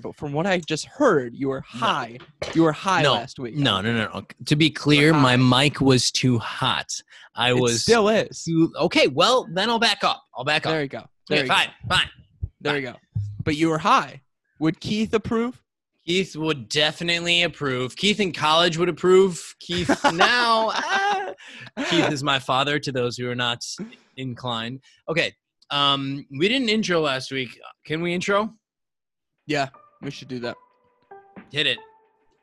but from what I just heard, you were high. You were high No, last week. No, no, no, no. To be clear, my mic was too hot. I it was still is. too. Okay, well then I'll back up. I'll back up. There you go. There Okay, you go. fine, fine. There you go. But you were high. Would Keith approve? Keith would definitely approve. Keith in college would approve. Keith now, ah, Keith is my father. To those who are not inclined. Okay, um, we didn't intro last week. Can we intro? Yeah, we should do that. Hit it.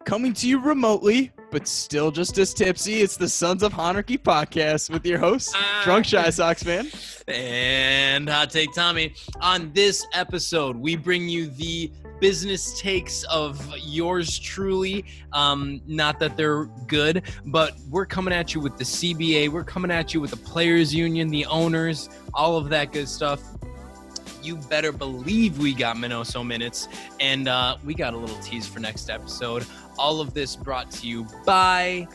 Coming to you remotely, but still just as tipsy. It's the Sons of Honarchy podcast with your host, Ah. Drunk Shy Sox fan. And hot take Tommy. On this episode, we bring you the business takes of yours truly. Um, not that they're good, but we're coming at you with the CBA. We're coming at you with the players' union, the owners, all of that good stuff. You better believe we got Minoso minutes, and uh, we got a little tease for next episode. All of this brought to you by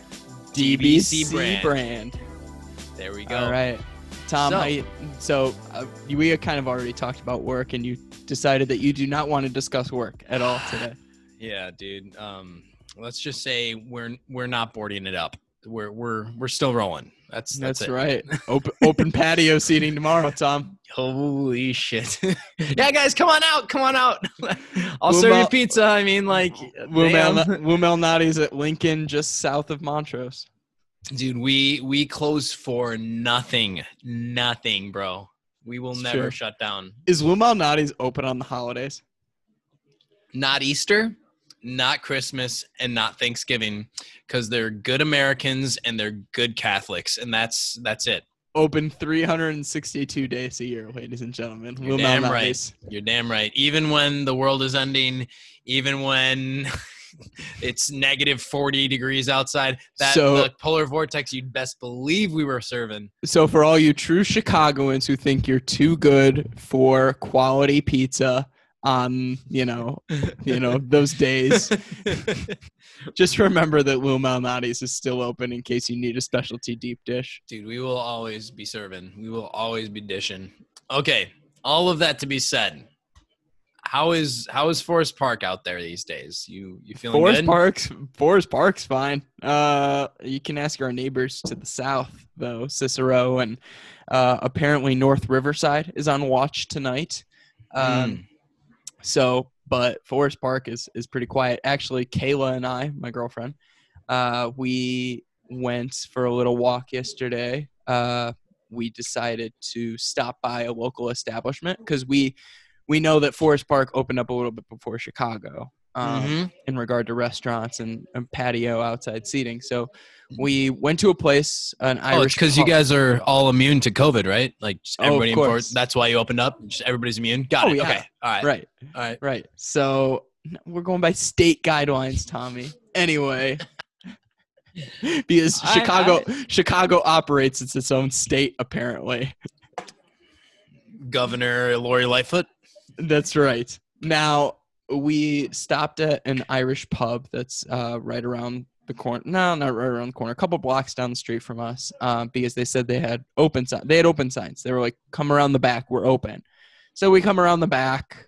DBC brand. brand. There we go. All right. Tom, So- you, so uh, we kind of already talked about work, and you decided that you do not want to discuss work at all today. Yeah, dude. Um, let's just say we're we're not boarding it up. We're we're we're still rolling. That's that's, That's right. Open, open patio seating tomorrow, Tom. Holy shit! yeah, guys, come on out. Come on out. I'll We'll serve you pizza. I mean, like, Wumel. Lou Malnati's at Lincoln, just south of Montrose. dude, we we close for nothing, nothing, bro. We will It's never true. shut down. Is Lou Malnati's open on the holidays? Not Easter, not Christmas, and not Thanksgiving, because they're good Americans and they're good Catholics, and that's that's it. Open 362 days a year, ladies and gentlemen. You're Wumel damn right. Nadi's. You're damn right. Even when the world is ending, even when it's negative 40 degrees outside, that So- the polar vortex, you'd best believe we were serving. So for all you true Chicagoans who think you're too good for quality pizza on, you know, you know, those days, just remember that Lou Malnati's is still open in case you need a specialty deep dish. Dude, we will always be serving. We will always be dishing. Okay, all of that to be said. How is how is Forest Park out there these days? You you feeling Forest good? Park's Forest Park's fine. Uh, you can ask our neighbors to the south though, Cicero and uh, apparently North Riverside is on watch tonight. Um, Mm. So, but Forest Park is is pretty quiet. Actually, Kayla and I, my girlfriend, uh, we went for a little walk yesterday. Uh, we decided to stop by a local establishment because we we know that Forest Park opened up a little bit before Chicago. Um, Mhm. in regard to restaurants and, and patio outside seating. So we went to a place, an Oh, it's Irish. because you guys are all immune to COVID, right? Like Oh, of everybody in course. That's why you opened up. Just everybody's immune. Got Oh, it. yeah. Okay. All right. right, All right. right. So we're going by state guidelines, Tommy. Anyway, because I- Chicago Chicago operates as its own state, apparently. Governor Lori Lightfoot. That's right. Now we stopped at an Irish pub that's uh, right around the corner. No, not right around the corner. A couple blocks down the street from us, uh, because they said they had open signs. They had open signs. They were like, "Come around the back. We're open." So we come around the back.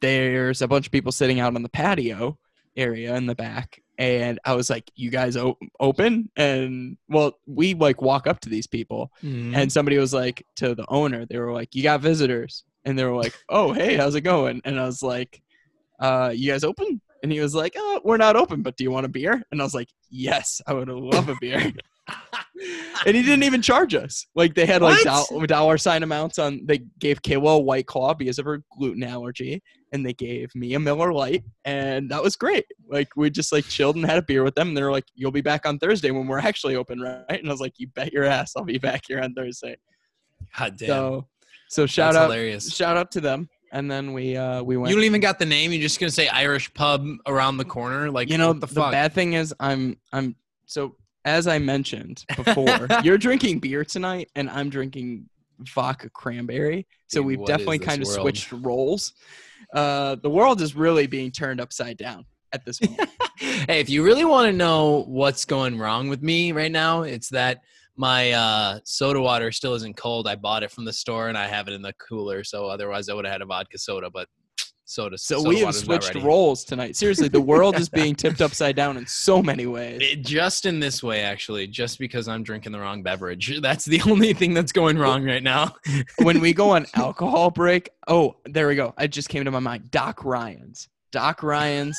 There's a bunch of people sitting out on the patio area in the back, and I was like, "You guys o- open?" And well, we like walk up to these people, Mm-hmm. and somebody was like to the owner they were like you got visitors and they were like oh hey how's it going and i was like uh you guys open and he was like oh we're not open but do you want a beer? And i was like yes i would love a beer. And he didn't even charge us. Like they had like doll- dollar sign amounts on they gave kayla a white claw because of her gluten allergy and they gave me a miller Lite, and that was great. Like we just like chilled and had a beer with them and they're like you'll be back on thursday when we're actually open right? And i was like you bet your ass i'll be back here on thursday. God damn. so, so shout That's out, hilarious. shout out to them. And then we uh we went. You don't even got the name. You're just gonna say Irish pub around the corner. Like you know what the, the, bad thing is I'm I'm so as I mentioned before, you're drinking beer tonight, and I'm drinking vodka cranberry. So Dude, we've definitely kind of world? switched roles. Uh, the world is really being turned upside down at this point. hey, if you really want to know what's going wrong with me right now, it's that my uh, soda water still isn't cold. I bought it from the store and I have it in the cooler. So otherwise, I would have had a vodka soda. But soda. So soda we have switched roles tonight. Seriously, the world is being tipped upside down in so many ways. It- just in this way, actually, just because I'm drinking the wrong beverage. That's the only thing that's going wrong right now. when we go on alcohol break, oh, there we go. It just came to my mind. Doc Ryan's. Doc Ryan's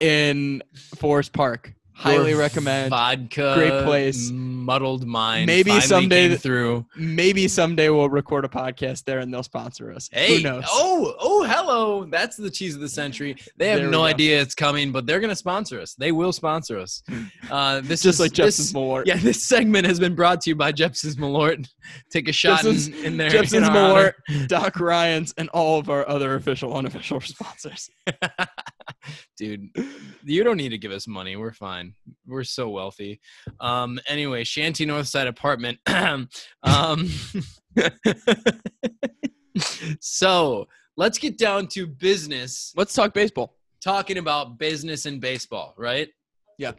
in Forest Park. Highly Your recommend. Vodka, Great place. Muddled mind. Maybe someday- came through. Maybe someday we'll record a podcast there and they'll sponsor us. Hey, Who knows? oh, oh, hello. That's the cheese of the century. They have There no idea it's coming, but they're going to sponsor us. They will sponsor us. Uh, this just is, like Jeppson's Malort. Yeah, this segment has been brought to you by Jeppson's Malort. Take a shot in, Jeppson's- in there. Jeppson's in our honor. Malort, Doc Ryan's, and all of our other official, unofficial sponsors. Dude, you don't need to give us money. We're fine. We're so wealthy. Um, anyway, Shanty Northside apartment. um, so let's get down to business. Let's talk baseball. Talking about business and baseball, right? Yeah.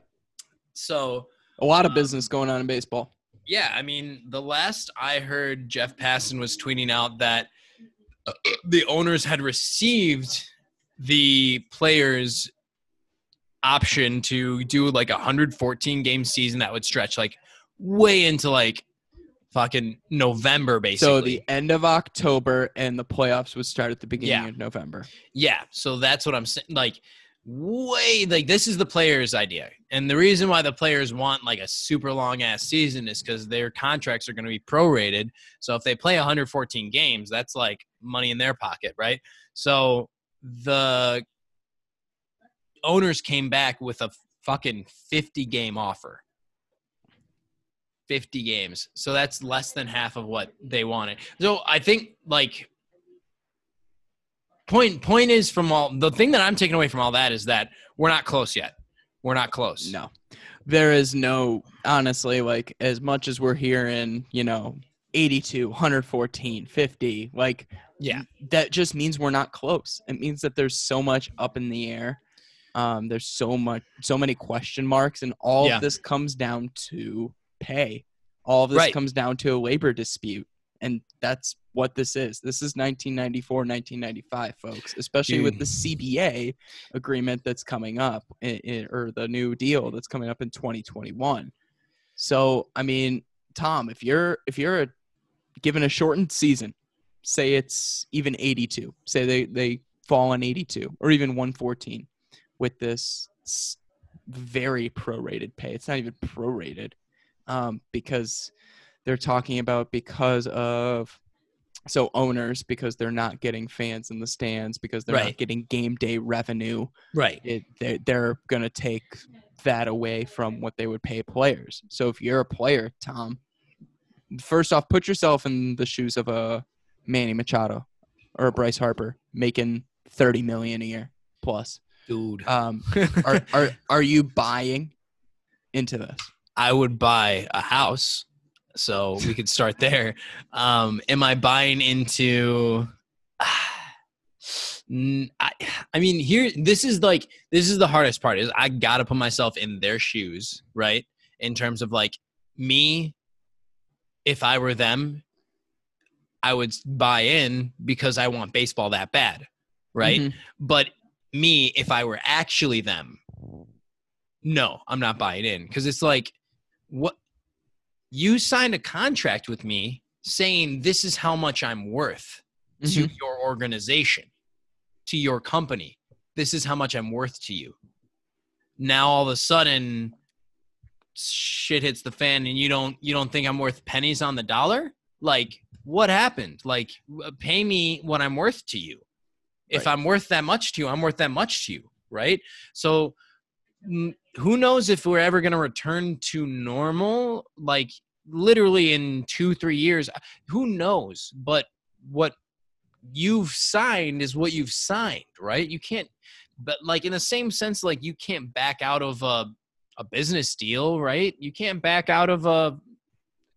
So A lot of Um, business going on in baseball. yeah, I mean, the last I heard, Jeff Passan was tweeting out that uh, the owners had received the players' option to do like a 114 game season that would stretch like way into like fucking November, basically. So the end of October and the playoffs would start at the beginning Yeah. of November. Yeah, so that's what I'm saying. Like, way like this is the players' idea, and the reason why the players want like a super long ass season is because their contracts are going to be prorated. So if they play 114 games, that's like money in their pocket, right? So the owners came back with a fucking 50 game offer. 50 games. So that's less than half of what they wanted. So I think like point point is from all the thing that I'm taking away from all that is that we're not close yet. We're not close. No, there is no, honestly, like as much as we're hearing, you know, 82, 114, 50, like, Yeah. that just means we're not close. It means that there's so much up in the air. Um, there's so much, so many question marks, and all Yeah. of this comes down to pay. All of this Right. comes down to a labor dispute, and that's what this is. This is 1994, 1995, folks. Especially with the CBA agreement that's coming up, i- i- or the new deal that's coming up in 2021. So, I mean, Tom, if you're if you're a, given a shortened season, say it's even 82, say they they fall on 82 or even 114 with this very prorated pay. It's not even prorated um, because they're talking about because of so owners because they're not getting fans in the stands because they're Right. not getting game day revenue Right. it, they're, they're going to take that away from what they would pay players. So if you're a player, Tom, first off, put yourself in the shoes of a Manny Machado or Bryce Harper making 30 million a year plus. Dude. Um, are, are, are you buying into this? I would buy a house. So we could start there. Um, am I buying into I, I mean here this is like this is the hardest part is I got to put myself in their shoes, right? In terms of like me if I were them I would buy in because I want baseball that bad, right? Mhm. But me, if I were actually them, no, I'm not buying in because it's like, what? You signed a contract with me saying this is how much I'm worth to Mhm. your organization, to your company. This is how much I'm worth to you. Now all of a sudden, shit hits the fan, and you don't you don't think I'm worth pennies on the dollar? Like, what happened? Like, uh, pay me what I'm worth to you. If Right. I'm worth that much to you, I'm worth that much to you, right? So, who knows if we're ever going to return to normal? Like, literally in two, three years, uh, who knows? But what you've signed is what you've signed, right? You can't, but like in the same sense, like you can't back out of a, a business deal, right? You can't back out of a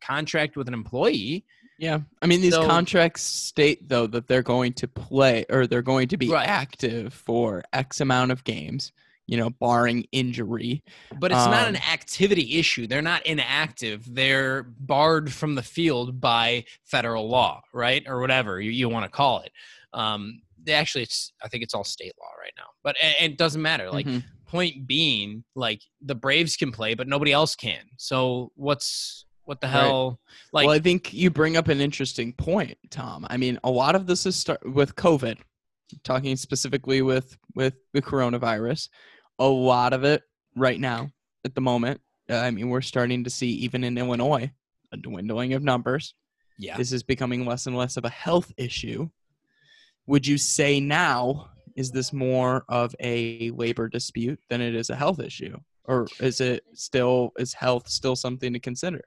contract with an employee. Yeah. I mean, these So- contracts state, though, that they're going to play or they're going to be Right. active for X amount of games, you know, barring injury. But it's not an Um, activity issue. They're not inactive. They're barred from the field by federal law, right? Or whatever you, you want to call it. Um, they actually it's I think it's all state law right now. But it doesn't matter. Like Mhm. point being, like the Braves can play, but nobody else can. So what's what the Right. hell? Like well, I think you bring up an interesting point, Tom. I mean, a lot of this is start with COVID. Talking specifically with with the coronavirus, a lot of it right now at the moment. uh, I mean, we're starting to see even in Illinois a dwindling of numbers. yeah, This is becoming less and less of a health issue. Would you say now is this more of a labor dispute than it is a health issue, or is it still is health still something to consider?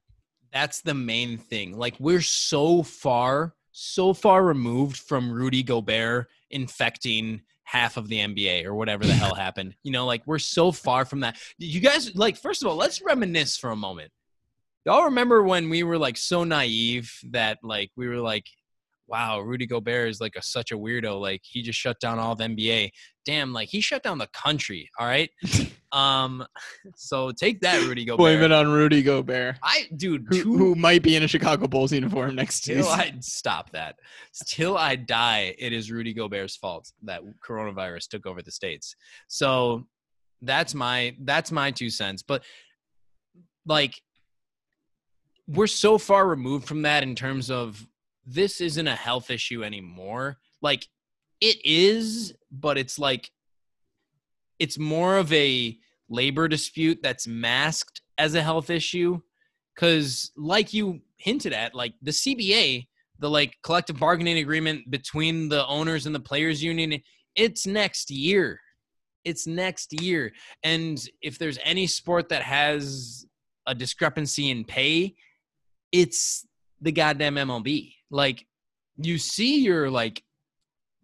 That's the main thing. Like we're so far, so far removed from Rudy Gobert infecting half of the NBA or whatever the hell happened. You know, like we're so far from that. You guys, like, first of all, let's reminisce for a moment. Y'all remember when we were like so naive that like we were like, wow, Rudy Gobert is like a, such a weirdo. Like he just shut down all of NBA. Damn, like he shut down the country. All right. um, so take that, Rudy Gobert. Blame it on Rudy Gobert. I, dude, who, two, who might be in a Chicago Bulls uniform next Till season. I stop that. Till I die, it is Rudy Gobert's fault that coronavirus took over the states. So that's my that's my two cents. But like we're so far removed from that in terms of this isn't a health issue anymore. Like it is, but it's like it's more of a labor dispute that's masked as a health issue. Because like you hinted at like the cba the like collective bargaining agreement between the owners and the players union it's next year. It's next year. And if there's any sport that has a discrepancy in pay it's the goddamn mlb like you see your like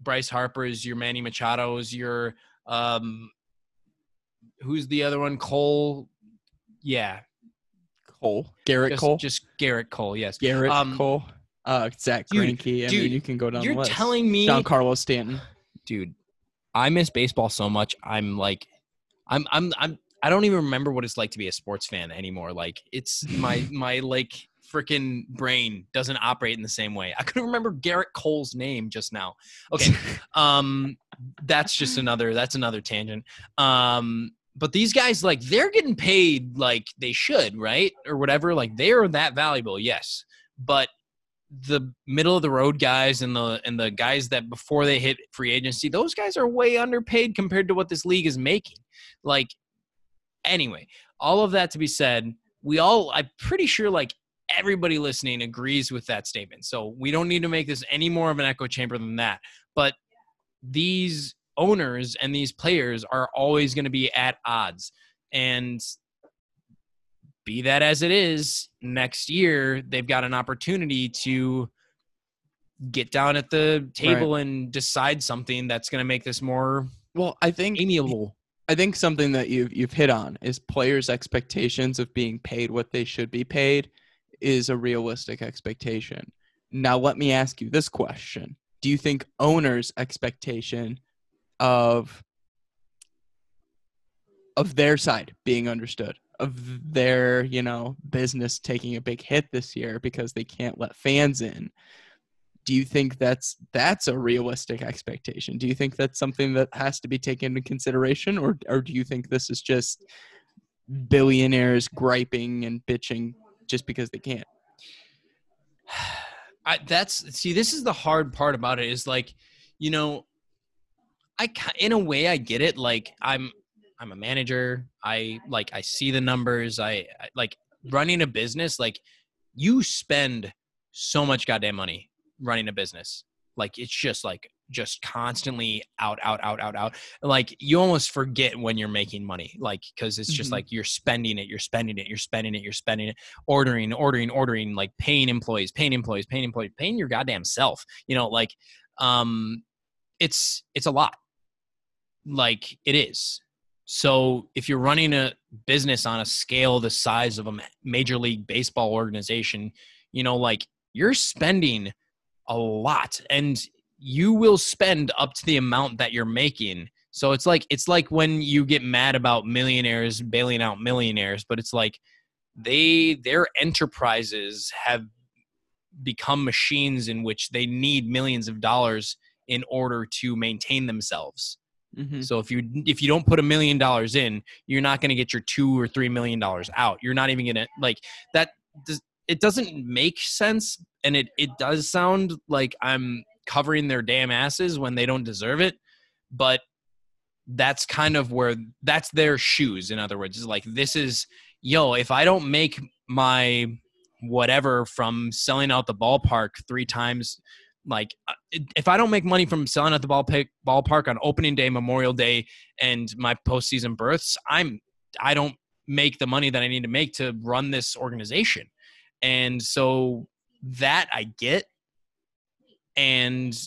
bryce harper's your manny machado's your um who's the other one cole yeah Cole, Gerrit just, Cole, just Gerrit Cole. Yes, Gerrit um, Cole, uh, Zack dude, Greinke. I dude, mean, you can go down you're the list. telling me, Giancarlo Stanton. dude, I miss baseball so much. I'm like, I'm, I'm, I'm. I don't even remember what it's like to be a sports fan anymore. Like, it's my, my like freaking brain doesn't operate in the same way. I couldn't remember Gerrit Cole's name just now. Okay, um, that's just another. That's another tangent. Um, but these guys like they're getting paid like they should right or whatever like they're that valuable yes but the middle of the road guys and the and the guys that before they hit free agency those guys are way underpaid compared to what this league is making like anyway all of that to be said we all i'm pretty sure like everybody listening agrees with that statement. So we don't need to make this any more of an echo chamber than that. But these owners and these players are always going to be at odds. And be that as it is next year they've got an opportunity to get down at the table and decide something that's going to make this more Well, I think amiable. I think something that you've you've hit on is players' expectations of being paid what they should be paid is a realistic expectation. Now, let me ask you this question: Do you think owners' expectation of of their side being understood, of their you know business taking a big hit this year because they can't let fans in? Do you think that's that's a realistic expectation? Do you think that's something that has to be taken into consideration, or or do you think this is just billionaires griping and bitching just because they can't? I, that's see this is the hard part about it is like you know i in a way i get it like i'm i'm a manager. I like i see the numbers. I, I like running a business like you spend so much goddamn money running a business. Like it's just like just constantly out out out out out like you almost forget when you're making money like because it's just Mhm. like you're spending it you're spending it you're spending it you're spending it ordering, ordering, ordering, like paying employees, paying employees, paying employees, paying your goddamn self. You know, like um it's it's a lot. Like it is. So if you're running a business on a scale the size of a major league baseball organization, you know, like you're spending a lot and you will spend up to the amount that you're making. So it's like it's like when you get mad about millionaires bailing out millionaires, but it's like they their enterprises have become machines in which they need millions of dollars in order to maintain themselves. Mhm. So if you if you don't put a million dollars in, you're not going to get your two or three million dollars out. You're not even going to like that. Does, it doesn't make sense, and it it does sound like I'm covering their damn asses when they don't deserve it. But that's kind of where that's their shoes. In other words, is like this is yo. If I don't make my whatever from selling out the ballpark three times like uh, if I don't make money from selling at the ballpark ballpark on opening day, Memorial Day, and my postseason berths, I'm I don't make the money that I need to make to run this organization, and so that I get, and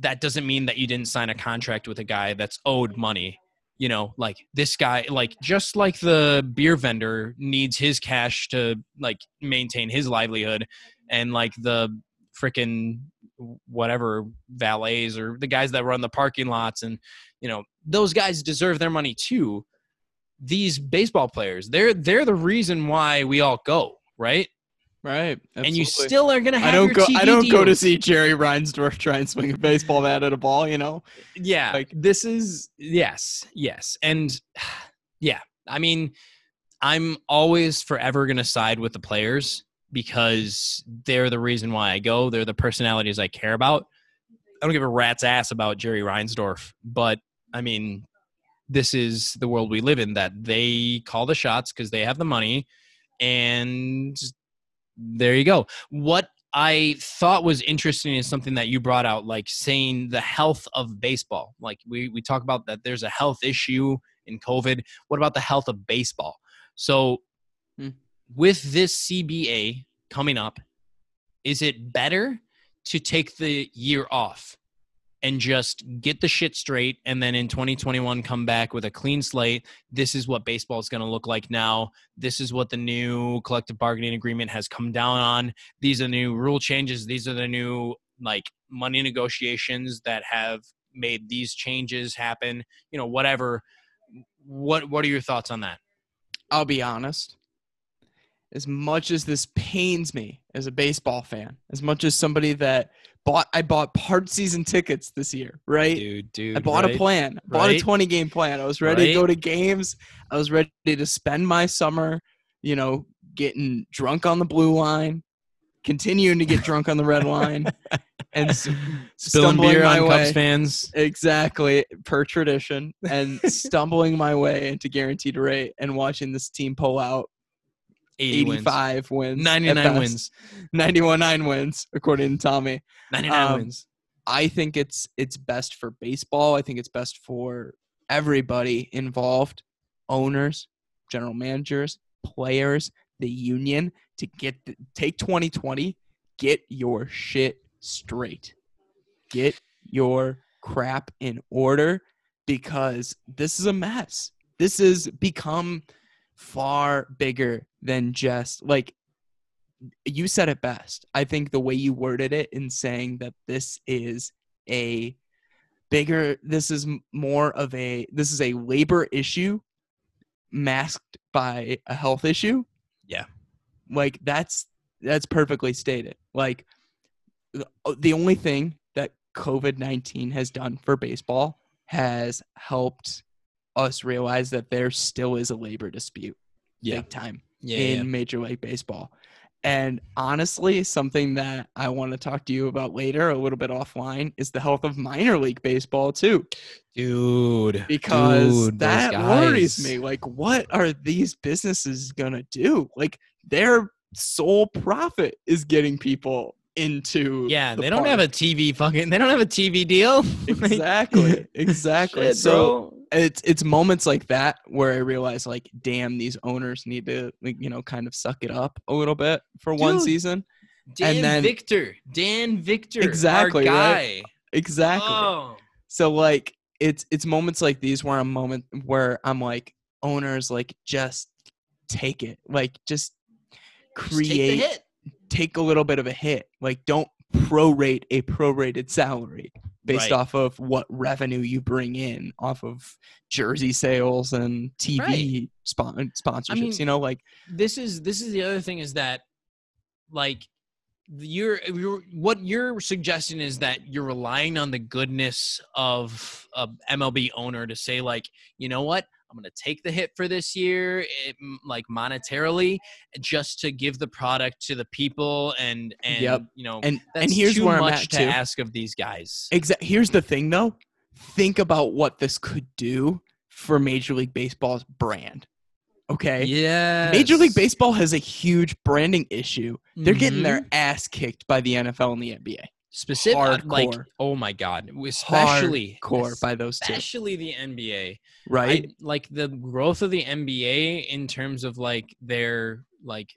that doesn't mean that you didn't sign a contract with a guy that's owed money. You know, like this guy, like just like the beer vendor needs his cash to like maintain his livelihood, and like the freaking whatever valets or the guys that run the parking lots and you know those guys deserve their money too these baseball players they're they're the reason why we all go right Right. and you still are gonna have I don't go. TV I don't go to see Jerry Reinsdorf try and swing a baseball bat at a ball. You know. yeah like- this is yes yes and yeah i mean i'm always forever gonna side with the players because they're the reason why i go they're the personalities i care about i don't give a rat's ass about jerry reinsdorf but i mean this is the world we live in that they call the shots because they have the money and there you go what I thought was interesting is something that you brought out, like saying the health of baseball. Like we we talk about that there's a health issue in COVID. What about the health of baseball? So Hmm. with this CBA coming up, is it better to take the year off and just get the shit straight and then in 2021 come back with a clean slate? This is what baseball is going to look like now. This is what the new collective bargaining agreement has come down on these are new rule changes these are the new like money negotiations that have made these changes happen you know whatever what what are your thoughts on that I'll be honest. As much as this pains me as a baseball fan, as much as somebody that bought, I bought part season tickets this year, right? dude dude I bought a plan. I bought Right. a 20 game plan. I was ready Right. to go to games. I was ready to spend my summer, you know, getting drunk on the blue line, continuing to get drunk on the red line, and spilling beer my on way. cubs fans exactly per tradition, and stumbling my way into guaranteed rate and watching this team pull out 80 85 wins, at 99 wins 91 nine wins, according to Tommy. 99 Um, wins I think it's it's best for baseball. I think it's best for everybody involved, owners, general managers, players, the union to get the, take 2020, get your shit straight. Get your crap in order because this is a mess. This has become far bigger than just like you said it best. I think the way you worded it in saying that this is a bigger, this is more of a, this is a labor issue masked by a health issue. Yeah. Like that's, that's perfectly stated. Like the, oh, the only thing that COVID 19 has done for baseball has helped us realize that there still is a labor dispute yeah big time yeah, in yeah. Major League Baseball. And honestly, something that I want to talk to you about later, a little bit offline, is the health of minor league baseball too, dude because dude, that worries me. Like, what are these businesses gonna do? Like, their sole profit is getting people into. yeah the they don't have a tv fucking they don't have a tv deal exactly, exactly. shit, so bro. it's it's moments like that where I realize like, damn, these owners need to like, you know kind of suck it up a little bit for one season. dan then- victor dan victor Exactly, our right? Exactly. oh So like it's it's moments like these where I'm moment where I'm like owners like just take it. Like just just take the create hit. Take a little bit of a hit. Like don't prorate a prorated salary based Right. off of what revenue you bring in off of jersey sales and TV spon- sponsorships. mean, you know, like this is this is the other thing is that like you're, you're what you're suggesting is that you're relying on the goodness of a MLB owner to say like, you know what, I'm going to take the hit for this year, it, like monetarily, just to give the product to the people and and Yep. you know And that's and here's too where I'm at to too. ask of these guys. Exact. Here's the thing, though. Think about what this could do for Major League Baseball's brand. Okay. Yeah, Major League Baseball has a huge branding issue. They're getting Mm-hmm. their ass kicked by the NFL and the NBA. Specific like oh my god, especially Core by those two, especially the NBA. right? I, like the growth of the NBA in terms of like their like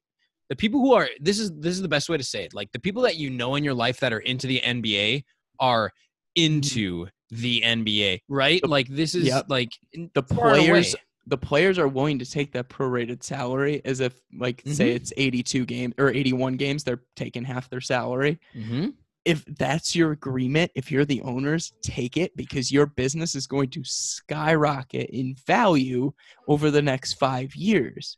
the people who are this is this is the best way to say it. Like the people that you know in your life that are into the NBA are into the NBA, right? The- like this is yep. like the away. players the players are willing to take that prorated salary as if like say Mhm. it's 82 games or 81 games they're taking half their salary Mhm. If that's your agreement if you're the owners take it because your business is going to skyrocket in value over the next 5 years.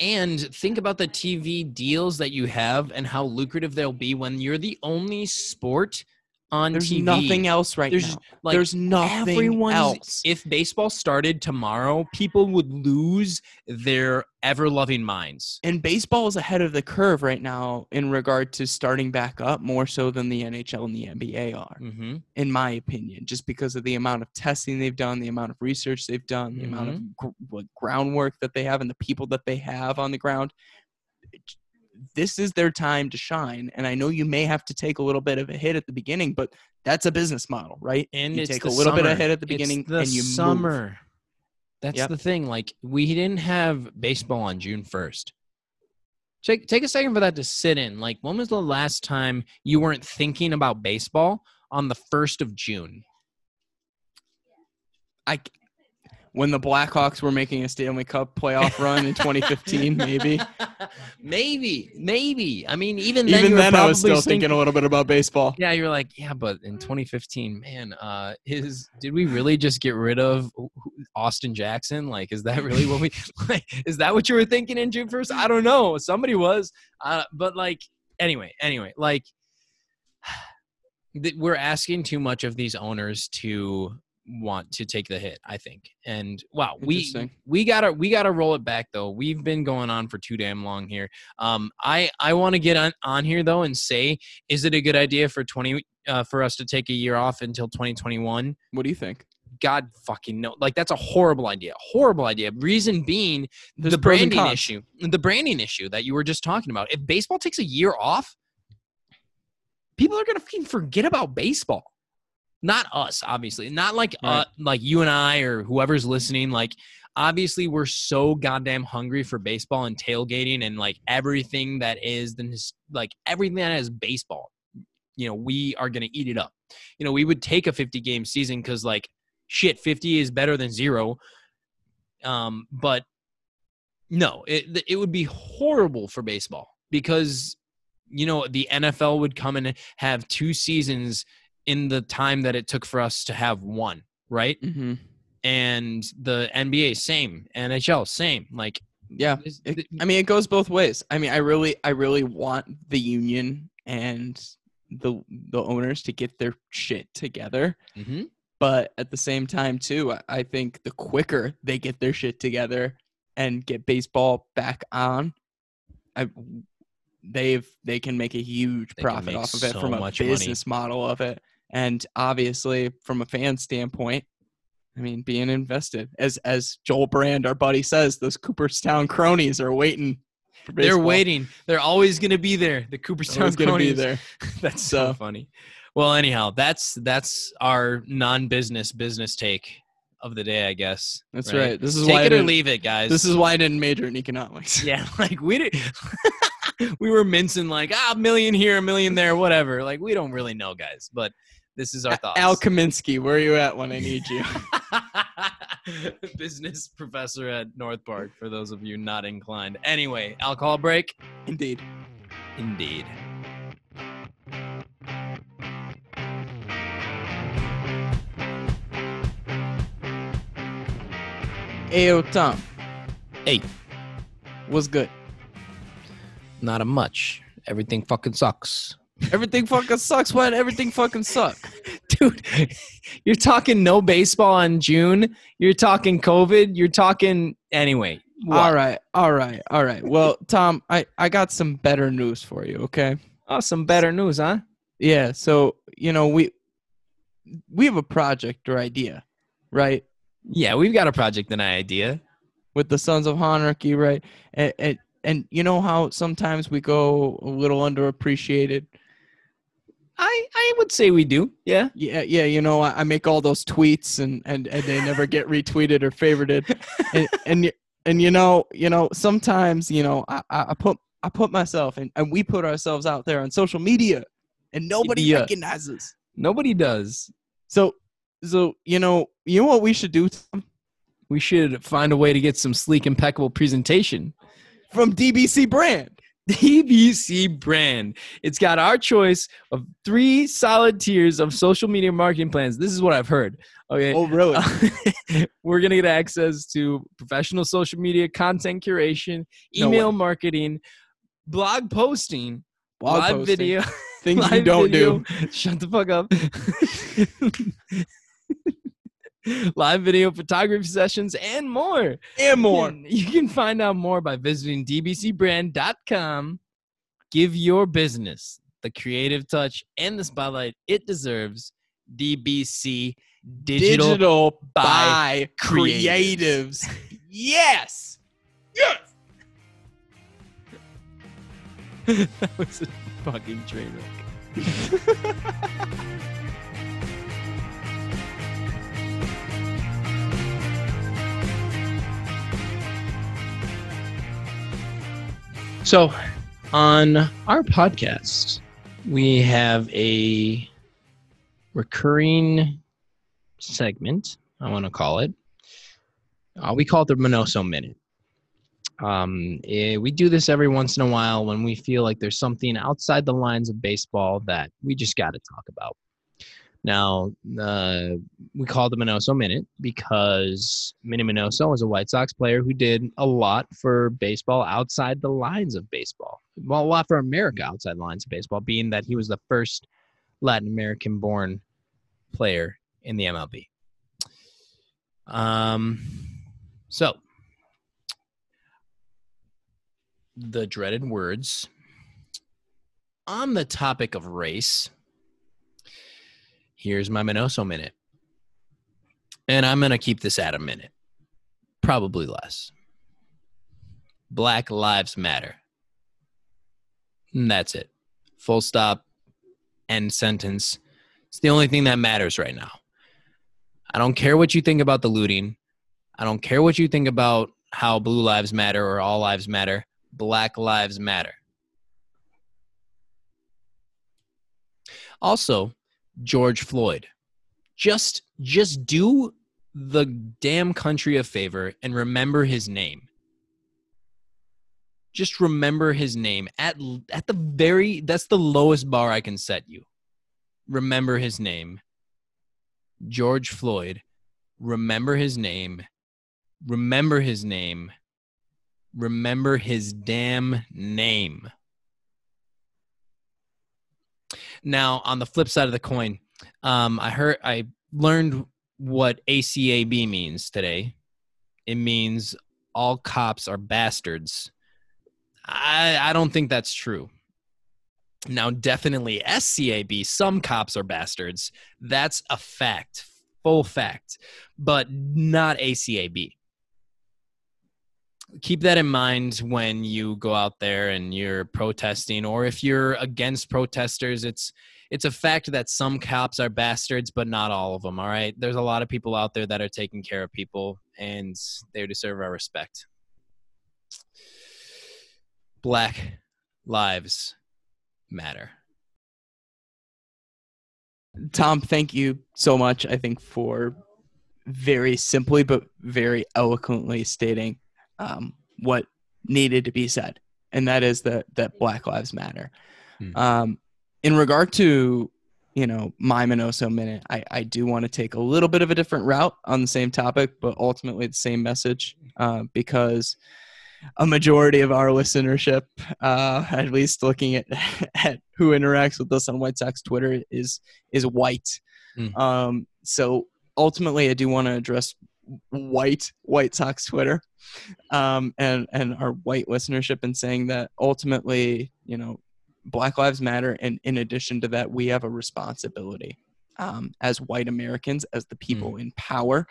And think about the TV deals that you have and how lucrative they'll be when you're the only sport on there's TV. nothing else right There's, now like, there's nothing everyone's else if baseball started tomorrow people would lose their ever loving minds and baseball is ahead of the curve right now in regard to starting back up more so than the NHL and the NBA are mm-hmm. in my opinion, just because of the amount of testing they've done, the amount of research they've done, the amount of gr- groundwork that they have, and the people that they have on the ground. This is their time to shine, and I know you may have to take a little bit of a hit at the beginning, but that's a business model, right? and you take a little bit summer. of hit at the beginning, the and you move. summer that's Yep. the thing like we didn't have baseball on june 1st take, take a second for that to sit in like when was the last time you weren't thinking about baseball on the 1st of june I when the Blackhawks were making a Stanley Cup playoff run in 2015, maybe. maybe maybe i mean even then Even then, I was still thinking a little bit about baseball. Yeah, you're like, yeah, but in 2015, man, uh, his did we really just get rid of Austin Jackson? Like, is that really what we like? Is that what you were thinking in June 1st? I don't know. Somebody was, uh, but like, anyway, anyway, like, th- we're asking too much of these owners to want to take the hit i think and wow we we gotta we gotta roll it back though. We've been going on for too damn long here. Um i i want to get on on here though and say is it a good idea for 20 uh, for us to take a year off until 2021 What do you think? god fucking no like that's a horrible idea horrible idea. Reason being There's the branding issue the branding issue that you were just talking about if baseball takes a year off people are gonna fucking forget about baseball not us obviously not like uh like you and i or whoever's listening like obviously we're so goddamn hungry for baseball and tailgating and like everything that is then like everything that is baseball. You know we are gonna eat it up. You know we would take a 50 game season because like shit 50 is better than zero. Um but no it it would be horrible for baseball because you know the NFL would come and have two seasons in the time that it took for us to have one right Mm-hmm. and the NBA same NHL same like Yeah. It, I mean, it goes both ways. I mean, I really, I really want the union and the the owners to get their shit together. Mhm. But at the same time, too, I- think the quicker they get their shit together and get baseball back on, I they've they can make a huge They profit off of it so from a much money. business model of it, and obviously from a fan standpoint. I mean, being invested, as as Joel Brand, our buddy, says, those Cooperstown cronies are waiting. For they're waiting they're always going to be there the Cooperstown going to be there. that's so So- funny well anyhow that's that's our non-business business take of the day i guess That's Right. right. This is take why I it or leave it guys This is why I didn't major in economics. Yeah, like we did. we were mincing like ah, a million here, a million there, whatever. Like we don't really know, guys. But this is our thoughts. Al Kaminsky, where are you at when I need you? Business professor at North Park. For those of you not inclined. Anyway, alcohol break. Indeed. Indeed. Ayo, Tom. Hey. What's good? Not a much. everything fucking sucks. Everything fucking sucks when everything fucking suck. Dude, you're talking no baseball in June. You're talking COVID. You're talking anyway. what? All right, all right, all right. Well, Tom, I I got some better news for you. Okay. Oh, some better news, huh? Yeah. So you know we we have a project or idea, right? Yeah, we've got a project and an idea. With the Sons of Honarchy, right? And, and and you know how sometimes we go a little underappreciated. I I would say we do. Yeah. Yeah, yeah. You know, I, I make all those tweets and and and they never get retweeted or favorited. and and and you know, you know, sometimes you know, I I put I put myself and and we put ourselves out there on social media, and nobody Yeah. recognizes. Nobody does. So so you know, you know what we should do Tom? We should find a way to get some sleek, impeccable presentation. from DBC brand. DBC brand. It's got our choice of three solid tiers of social media marketing plans. This is what I've heard. Okay. Oh, really? We're going to get access to professional social media content curation, email way. marketing, blog posting, Blog live posting. video. Things you don't video. do. Shut the fuck up. Live video photography sessions and more. And more. You can- You can find out more by visiting dbcbrand.com. Give your business the creative touch and the spotlight it deserves. DBC Digital. Digital, by by creatives. creatives. yes. Yes. that was a fucking train wreck. So, on our podcast, we have a recurring segment, I want to call it. Uh, we call it the Minoso Minute. Um, eh, we do this every once in a while when we feel like there's something outside the lines of baseball that we just got to talk about. Now, uh, we call the Minoso Minute because Minnie Minoso was a White Sox player who did a lot for baseball outside the lines of baseball. Well, a lot for America outside the lines of baseball, being that he was the first Latin American born player in the MLB. Um, so, the dreaded words on the topic of race. Here's my Minoso minute. And I'm going to keep this at a minute, probably less. Black Lives Matter. And that's it. Full stop. End sentence. It's the only thing that matters right now. I don't care what you think about the looting. I don't care what you think about how blue lives matter or all lives matter. Black lives matter. Also, George Floyd. Just just do the damn country a favor and remember his name. Just remember his name at at the very that's the lowest bar I can set you. Remember his name. George Floyd. Remember his name. Remember his name. Remember his damn name. Now, on the flip side of the coin, um, I heard I learned what ACAB means today. It means all cops are bastards. I I don't think that's true. Now, definitely SCAB, some cops are bastards. That's a fact, full fact, but not ACAB. Keep that in mind when you go out there and you're protesting, or if you're against protesters. It's it's a fact that some cops are bastards, but not all of them. All right, there's a lot of people out there that are taking care of people, and they deserve our respect. Black lives matter. Tom, thank you so much. I think for very simply but very eloquently stating um, what needed to be said, and that is that that Black Lives Matter. Hmm. Um, in regard to you know my Minoso minute, I, I do want to take a little bit of a different route on the same topic, but ultimately the same message uh, because a majority of our listenership, uh, at least looking at, at who interacts with us on White Sox Twitter, is is white. Mm. Um, so ultimately, I do want to address white White Sox Twitter um, and and our white listenership, and saying that ultimately, you know, Black Lives Matter, and in addition to that, we have a responsibility um, as white Americans, as the people in power,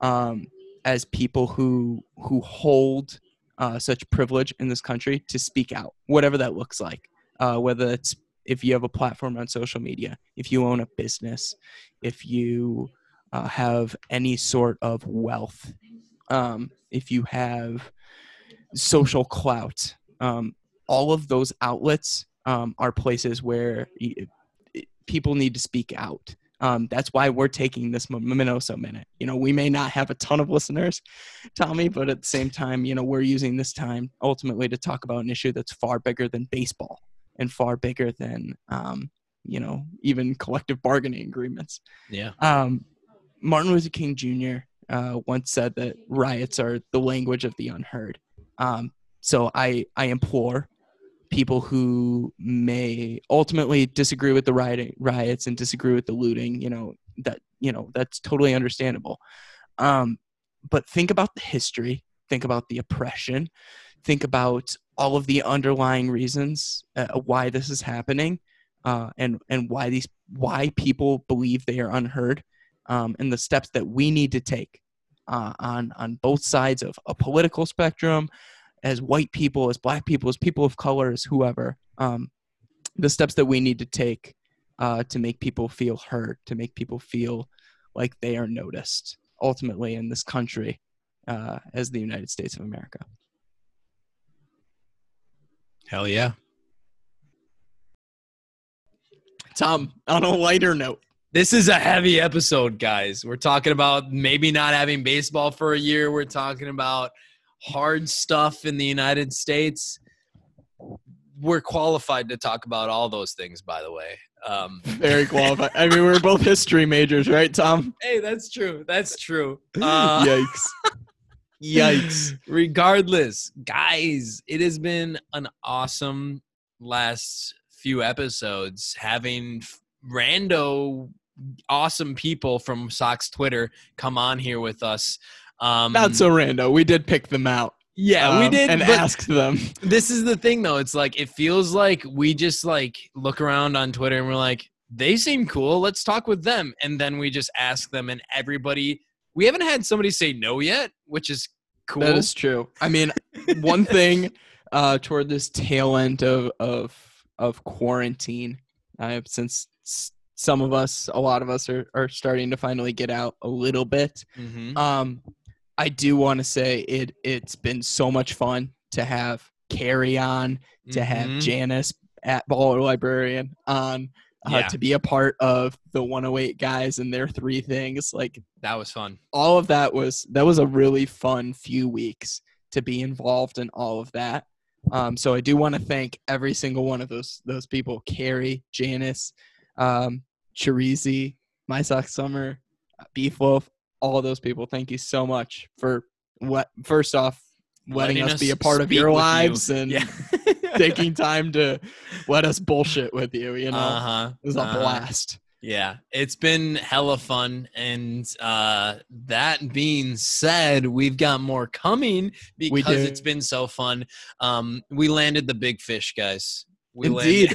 um, as people who who hold uh, such privilege in this country to speak out, whatever that looks like. Uh, whether it's if you have a platform on social media, if you own a business, if you uh, have any sort of wealth, um, if you have social clout, um, all of those outlets um, are places where y- people need to speak out. Um, that's why we're taking this Mimosa minute. You know, we may not have a ton of listeners, Tommy, but at the same time, you know, we're using this time ultimately to talk about an issue that's far bigger than baseball and far bigger than, um, you know, even collective bargaining agreements. Yeah. Um, Martin Luther King Jr. Uh, once said that riots are the language of the unheard. Um, so I, I implore people who may ultimately disagree with the rioting, riots and disagree with the looting, you know, that, you know, that's totally understandable. Um, but think about the history, think about the oppression, think about all of the underlying reasons uh, why this is happening, uh, and and why these why people believe they are unheard, um, and the steps that we need to take uh, on on both sides of a political spectrum, as white people, as black people, as people of color, as whoever, um, the steps that we need to take uh, to make people feel heard, to make people feel like they are noticed ultimately in this country uh, as the United States of America. Hell yeah. Tom, on a lighter note, This is a heavy episode, guys. We're talking about maybe not having baseball for a year. We're talking about hard stuff in the United States. We're qualified to talk about all those things, by the way. Um, very qualified. I mean, we're both history majors, right, Tom? hey, that's true. That's true. Uh, Yikes. Yikes. Regardless, guys, it has been an awesome last few episodes having rando awesome people from Sox Twitter come on here with us. Um, Not so rando. We did pick them out. yeah, we um, did. And asked them. this is the thing, though. It's like it feels like we just like look around on Twitter and we're like, they seem cool. Let's talk with them, and then we just ask them, and everybody. We haven't had somebody say no yet, which is cool. That is true. I mean, one thing uh, toward this tail end of of of quarantine, uh, since s- some of us, a lot of us, are are starting to finally get out a little bit. Mhm. Um, I do want to say it. It's been so much fun to have Carrie on, to have Mhm. Janice at Baller Librarian on, uh, Yeah. to be a part of the 108 guys and their three things. Like That was fun. all of that was that was a really fun few weeks to be involved in all of that. Um, so I do want to thank every single one of those those people: Carrie, Janice, um, Chirizi, My Sock Summer, Beef Wolf, all those people. Thank you so much for what. First off, letting, us, be a part of your with you. lives and yeah. taking time to let us bullshit with you. You know, Uh huh. it was a blast. Yeah, it's been hella fun. And uh, that being said, we've got more coming because it's been so fun. Um, we landed the big fish, guys. We Indeed.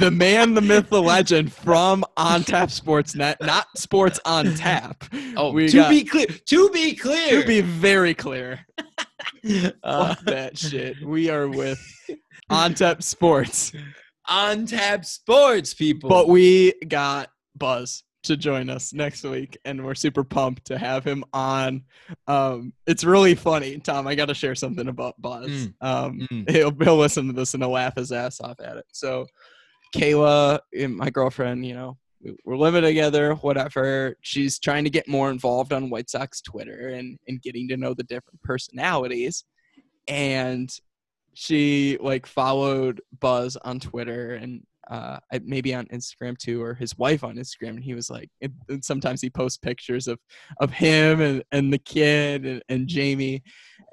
the man, the myth, the legend from On Tap Sportsnet, not Sports on Tap. oh, we to got- be clear, to be clear, to be very clear, uh, fuck that shit. We are with On Tap Sports, on tap sports, people. but we got Buzz to join us next week, and we're super pumped to have him on. Um, it's really funny, Tom. I got to share something about Buzz. Mm. Um, Mm. he'll he'll listen to this and he'll laugh his ass off at it. So, Kayla, my girlfriend, you know, we- we're living together, whatever. She's trying to get more involved on White Sox Twitter and and getting to know the different personalities. And she like followed Buzz on Twitter and uh, maybe on Instagram too, or his wife on Instagram. And he was like, and, and sometimes he posts pictures of of him and, and the kid and, and Jamie,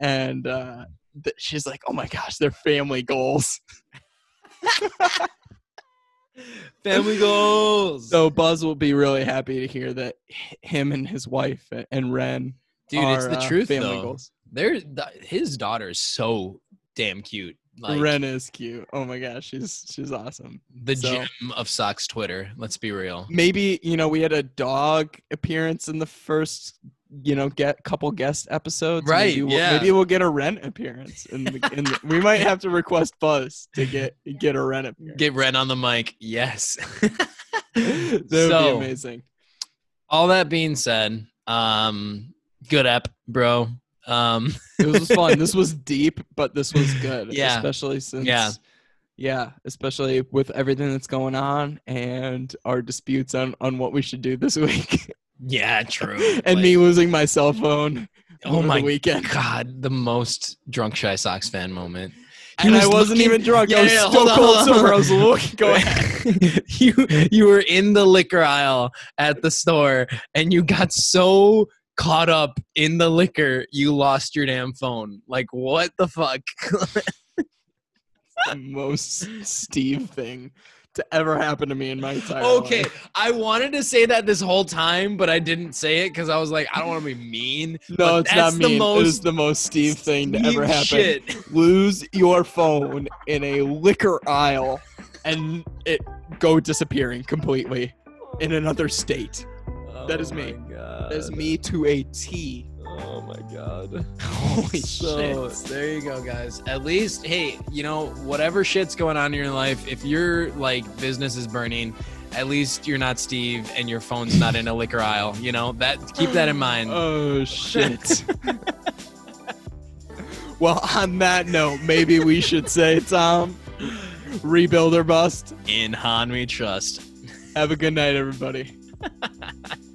and uh, th- she's like, "Oh my gosh, they're family goals." Family goals. So Buzz will be really happy to hear that him and his wife and Ren Dude, it's are, the uh, truth family though. goals. There, th- his daughter is so damn cute. Like Ren is cute. Oh my gosh, she's she's awesome. the so- gem of Sox Twitter. Let's be real. Maybe you know we had a dog appearance in the first you know get couple guest episodes. Right, Maybe we'll, yeah. Maybe we'll get a Ren appearance. In the, in the, we might have to request Buzz to get get a Ren appearance. Get Ren on the mic. Yes. that would be So- amazing. All that being said, um, good app, bro. Um, It was fun. this was deep, but this was good. Yeah. Especially since Yeah. yeah, especially with everything that's going on and our disputes on on what we should do this week. yeah, true. and Like, me losing my cell phone oh my the weekend. God, the most drunk shy Sox fan moment. And I was wasn't looking- even drunk. Yeah, I was yeah, still on, cold sober. I was looking. Go ahead. you you were in the liquor aisle at the store and you got so caught up in the liquor you lost your damn phone. Like what the fuck? the most Steve thing to ever happen to me in my entire okay, life. I wanted to say that this whole time, but I didn't say it because I was like, I don't want to be mean. No, but it's that's not the mean. most it is the most Steve thing to ever happen. shit. Lose your phone in a liquor aisle and it go disappearing completely in another state. That is oh me. God. That is me to a T. Oh my god. Holy so shit. there you go, guys. At least, hey, you know, whatever shit's going on in your life, if your like business is burning, at least you're not Steve and your phone's not in a liquor aisle. You know that. Keep that in mind. Oh shit. well, on that note, maybe we should say, Tom, rebuild or bust. In Hahn we trust. Have a good night, everybody.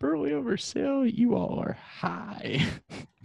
Buehrle over sale, you all are high.